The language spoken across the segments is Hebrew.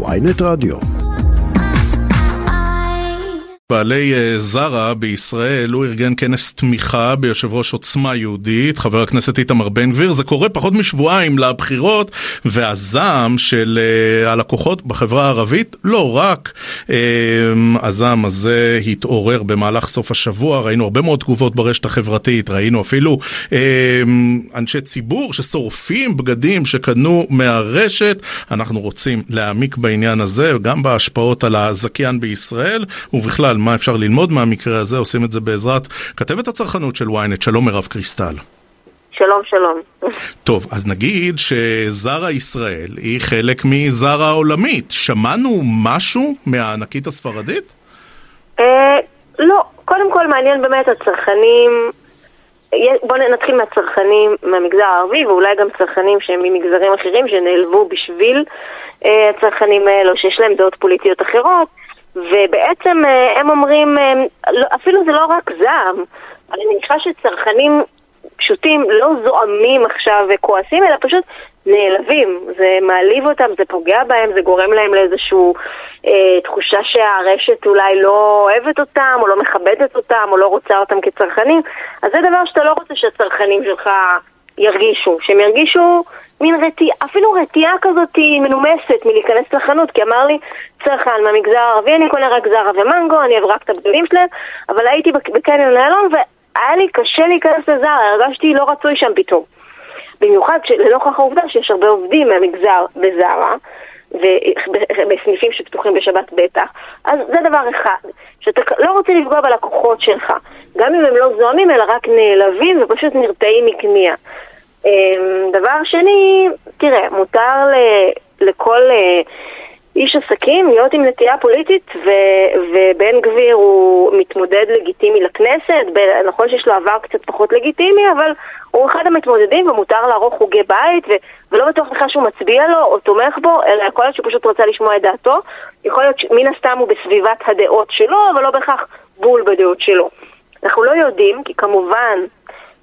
ויינט רדיו. בעלי אה, זרה בישראל, הוא ארגן כנס תמיכה ביושב ראש עוצמה יהודית, חבר הכנסת איתמר בן גביר. זה קורה פחות משבועיים לבחירות, והזעם של uh, הלקוחות בחברה הערבית, לא רק uh, הזעם הזה התעורר במהלך סוף השבוע, ראינו הרבה מאוד תגובות ברשת החברתית, ראינו אפילו אנשי ציבור ששורפים בגדים שקנו מהרשת. אנחנו רוצים להעמיק בעניין הזה, גם בהשפעות על הזכיין בישראל, ובכלל, מה אפשר ללמוד מהמקרה הזה, עושים את זה בעזרת כתבת הצרכנות של ynet, שלום מירב קריסטל. שלום, שלום. טוב, אז נגיד שזרה ישראל היא חלק מזרה העולמית. שמענו משהו מהענקית הספרדית? אה, לא. קודם כל מעניין באמת הצרכנים, בואו נתחיל מהצרכנים מהמגזר הערבי ואולי גם צרכנים שהם ממגזרים אחרים שנעלבו בשביל אה, הצרכנים האלו, שיש להם דעות פוליטיות אחרות. ובעצם אה, הם אומרים, אה, לא, אפילו זה לא רק זעם, אני מניחה שצרכנים פשוטים לא זועמים עכשיו וכועסים, אלא פשוט נעלבים. זה מעליב אותם, זה פוגע בהם, זה גורם להם לאיזושהי אה, תחושה שהרשת אולי לא אוהבת אותם, או לא מכבדת אותם, או לא רוצה אותם כצרכנים. אז זה דבר שאתה לא רוצה שהצרכנים שלך ירגישו, שהם ירגישו מין רתיעה, אפילו רתיעה כזאת מנומסת מלהיכנס לחנות, כי אמר לי צרכן מהמגזר הערבי, אני קונה רק זרה ומנגו, אני אוהב רק את הבגדים שלהם, אבל הייתי בקניון איילון והיה לי קשה להיכנס לזרה, הרגשתי לא רצוי שם פתאום. במיוחד לנוכח העובדה שיש הרבה עובדים מהמגזר בזרה, ובסניפים שפתוחים בשבת בטח, אז זה דבר אחד, שאתה לא רוצה לפגוע בלקוחות שלך, גם אם הם לא זוהמים אלא רק נעלבים ופשוט נרתעים מקנייה. אמ, דבר שני, תראה, מותר לכל אה, איש עסקים להיות עם נטייה פוליטית, ו- ובן גביר הוא מתמודד לגיטימי לכנסת, ב- נכון שיש לו עבר קצת פחות לגיטימי, אבל הוא אחד המתמודדים ומותר לערוך חוגי בית, ו- ולא בטוח בכלל שהוא מצביע לו או תומך בו, אלא יכול להיות שהוא פשוט רצה לשמוע את דעתו, יכול להיות שמן הסתם הוא בסביבת הדעות שלו, אבל לא בהכרח בול בדעות שלו. אנחנו לא יודעים, כי כמובן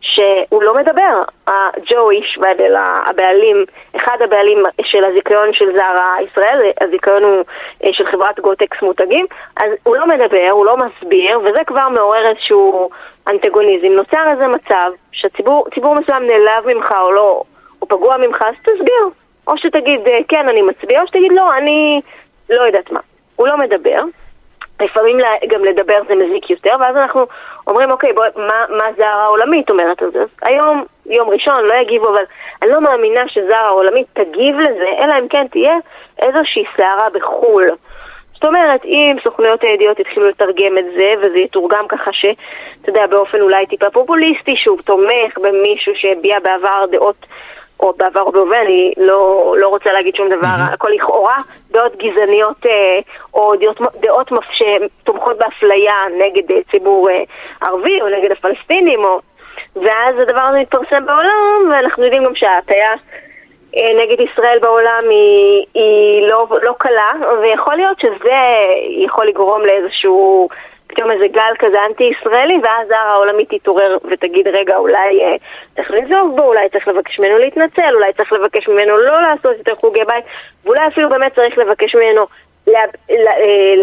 שהוא לא מדבר. ג'ו אישבדל, הבעלים, אחד הבעלים של הזיכיון של זרה ישראל, הזיכיון הוא אה, של חברת גוטקס מותגים, אז הוא לא מדבר, הוא לא מסביר, וזה כבר מעורר איזשהו אנטגוניזם. נוצר איזה מצב שציבור מסוים נעלב ממך או לא, או פגוע ממך, אז תסביר. או שתגיד, אה, כן, אני מצביע, או שתגיד, לא, אני לא יודעת מה. הוא לא מדבר. לפעמים גם לדבר זה מזיק יותר, ואז אנחנו אומרים, אוקיי, בוא, מה, מה זרה העולמית אומרת על זה? אז היום, יום ראשון, לא יגיבו, אבל אני לא מאמינה שזרה העולמית תגיב לזה, אלא אם כן תהיה איזושהי סערה בחו"ל. זאת אומרת, אם סוכנויות הידיעות יתחילו לתרגם את זה, וזה יתורגם ככה שאתה יודע, באופן אולי טיפה פופוליסטי, שהוא תומך במישהו שהביע בעבר דעות או בעבר או בהווה, אני לא, לא רוצה להגיד שום דבר, mm-hmm. הכל לכאורה דעות גזעניות אה, או דעות, דעות שתומכות באפליה נגד אה, ציבור אה, ערבי או נגד הפלסטינים, או... ואז הדבר הזה מתפרסם בעולם, ואנחנו יודעים גם שההטייה נגד ישראל בעולם היא, היא לא, לא קלה, ויכול להיות שזה יכול לגרום לאיזשהו פתאום איזה גל כזה אנטי-ישראלי, ואז זרה העולמית תתעורר ותגיד, רגע, אולי אה, צריך לנזוף בו, אולי צריך לבקש ממנו להתנצל, אולי צריך לבקש ממנו לא לעשות יותר חוגי בית, ואולי אפילו באמת צריך לבקש ממנו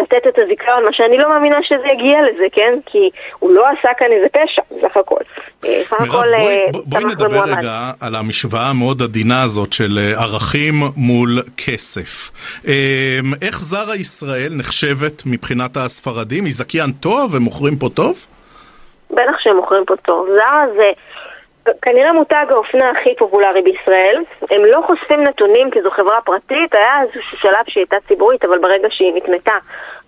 לתת את הזיכרון, מה שאני לא מאמינה שזה יגיע לזה, כן? כי הוא לא עשה כאן איזה פשע, סך הכל. אה, הכל בואי, אה, נדבר. רגע על המשוואה המאוד עדינה הזאת של ערכים מול כסף. איך זרה ישראל נחשבת מבחינת הספרדים? היא זכיין טוב ומוכרים פה טוב? בטח שהם מוכרים פה טוב. זרה זה... כנראה מותג האופנה הכי פופולרי בישראל. הם לא חושפים נתונים כי זו חברה פרטית, היה איזשהו שלב שהיא הייתה ציבורית, אבל ברגע שהיא נקנתה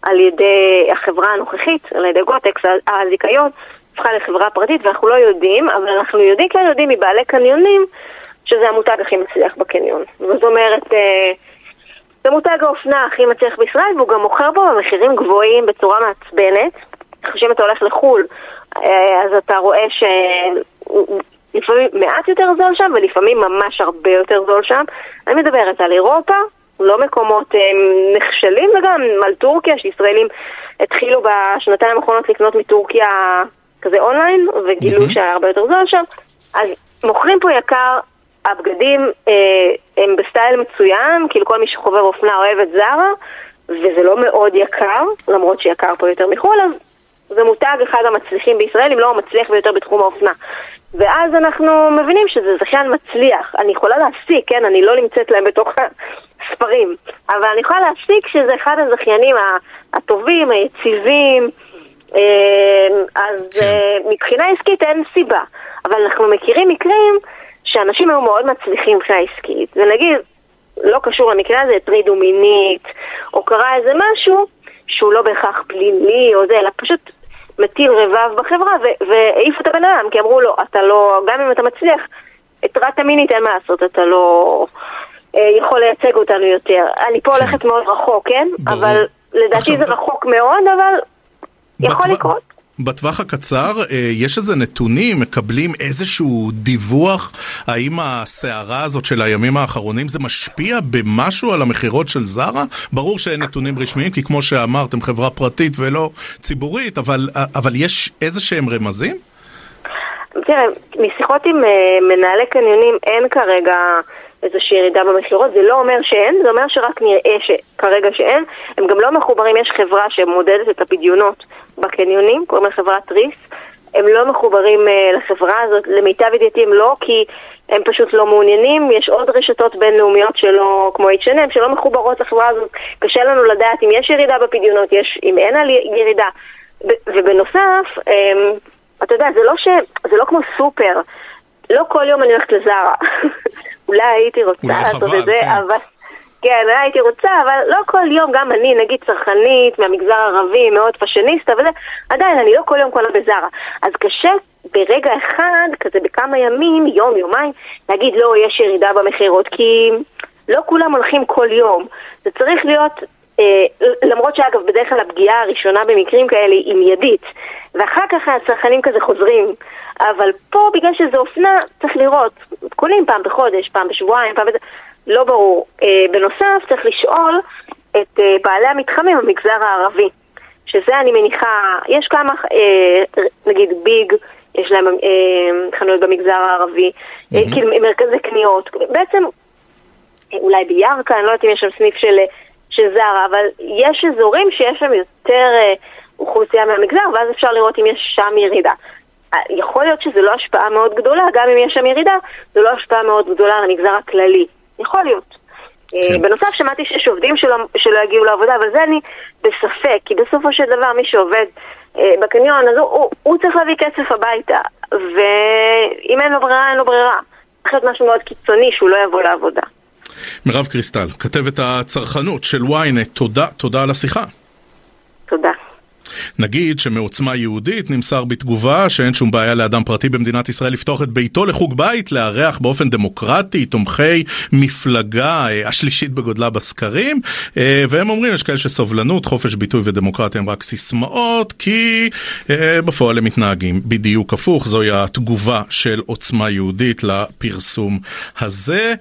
על ידי החברה הנוכחית, על ידי גוטקס, הזיכיון, הפכה לחברה פרטית, ואנחנו לא יודעים, אבל אנחנו יודעים, כן יודעים מבעלי קניונים, שזה המותג הכי מצליח בקניון. זאת אומרת, אה, זה מותג האופנה הכי מצליח בישראל, והוא גם מוכר בו במחירים גבוהים בצורה מעצבנת. אם אתה הולך לחו"ל, אה, אז אתה רואה ש... לפעמים מעט יותר זול שם, ולפעמים ממש הרבה יותר זול שם. אני מדברת על אירופה, לא מקומות אה, נחשלים, וגם על טורקיה, שישראלים התחילו בשנתיים האחרונות לקנות מטורקיה כזה אונליין, וגילו mm-hmm. שהיה הרבה יותר זול שם. אז מוכרים פה יקר, הבגדים אה, הם ב style מצוין, כאילו כל מי שחובב אופנה אוהב את זרה, וזה לא מאוד יקר, למרות שיקר פה יותר מחו"ל, אז זה מותג אחד המצליחים בישראל, אם לא המצליח ביותר בתחום האופנה. ואז אנחנו מבינים שזה זכיין מצליח. אני יכולה להסיק, כן, אני לא נמצאת להם בתוך הספרים, אבל אני יכולה להסיק שזה אחד הזכיינים הטובים, היציבים, אה, אז כן. אה, מבחינה עסקית אין סיבה. אבל אנחנו מכירים מקרים שאנשים היו מאוד מצליחים מבחינה עסקית, ונגיד, לא קשור למקרה הזה, הטרידו מינית, או קרה איזה משהו שהוא לא בהכרח פלילי או זה, אלא פשוט מטיל רבב בחברה, והעיפו את הבן אדם, כי אמרו לו, אתה לא, גם אם אתה מצליח, הטרדת מינית אין מה לעשות, אתה לא אה, יכול לייצג אותנו יותר. אני פה כן. הולכת מאוד רחוק, כן? אבל לדעתי. זה רחוק מאוד, אבל יכול לקרות. בטווח הקצר, אה, יש איזה נתונים, מקבלים איזשהו דיווח, האם הסערה הזאת של הימים האחרונים זה משפיע במשהו על המכירות של זרה? ברור שאין נתונים רשמיים, כי כמו שאמרתם, חברה פרטית ולא ציבורית, אבל, אבל יש איזה שהם רמזים? תראה, משיחות עם uh, מנהלי קניונים אין כרגע איזושהי ירידה במכירות, זה לא אומר שאין, זה אומר שרק נראה שכרגע שאין. הם גם לא מחוברים, יש חברה שמודדת את הפדיונות בקניונים, קוראים לה חברת ריס. הם לא מחוברים uh, לחברה הזאת, למיטב ידיעתי הם לא, כי הם פשוט לא מעוניינים. יש עוד רשתות בינלאומיות שלא, כמו H&M, שלא מחוברות לחברה הזאת. קשה לנו לדעת אם יש ירידה בפדיונות, יש, אם אין על ירידה. ובנוסף, um, אתה יודע, זה לא, ש... זה לא כמו סופר. לא כל יום אני הולכת לזרה. אולי הייתי רוצה לעשות את זה, כן. אבל... כן, הייתי רוצה, אבל לא כל יום, גם אני, נגיד צרכנית מהמגזר הערבי, מאוד פאשיניסטה וזה, עדיין, אני לא כל יום קונה בזרה. אז קשה ברגע אחד, כזה בכמה ימים, יום, יומיים, להגיד, לא, יש ירידה במכירות, כי לא כולם הולכים כל יום. זה צריך להיות, למרות שאגב, בדרך כלל הפגיעה הראשונה במקרים כאלה היא מיידית, ואחר כך הצרכנים כזה חוזרים. אבל פה, בגלל שזה אופנה, צריך לראות, קונים פעם בחודש, פעם בשבועיים, פעם בזה, לא ברור. אה, בנוסף, צריך לשאול את אה, בעלי המתחמים במגזר הערבי, שזה אני מניחה, יש כמה, אה, נגיד ביג, יש להם אה, חנויות במגזר הערבי, mm-hmm. אה, כאילו מרכזי קניות, בעצם, אולי בירכא, אני לא יודעת אם יש שם סניף של, של זרה, אבל יש אזורים שיש שם יותר אה, אוכלוסייה מהמגזר, ואז אפשר לראות אם יש שם ירידה. יכול להיות שזו לא השפעה מאוד גדולה, גם אם יש שם ירידה, זו לא השפעה מאוד גדולה על המגזר הכללי. יכול להיות. אה, כן. בנוסף, שמעתי שיש עובדים שלא, שלא יגיעו לעבודה, אבל זה אני בספק, כי בסופו של דבר מי שעובד אה, בקניון, אז הוא, הוא, הוא צריך להביא כסף הביתה, ואם אין לו ברירה, אין לו ברירה. צריך להיות משהו מאוד קיצוני שהוא לא יבוא לעבודה. מירב קריסטל, כתבת הצרכנות של ynet, תודה, תודה על השיחה. תודה. נגיד שמעוצמה יהודית נמסר בתגובה שאין שום בעיה לאדם פרטי במדינת ישראל לפתוח את ביתו לחוג בית, לארח באופן דמוקרטי תומכי מפלגה אה, השלישית בגודלה בסקרים, אה, והם אומרים, יש כאלה שסובלנות, חופש ביטוי ודמוקרטיה הם רק סיסמאות, כי אה, בפועל הם מתנהגים בדיוק הפוך, זוהי התגובה של עוצמה יהודית לפרסום הזה.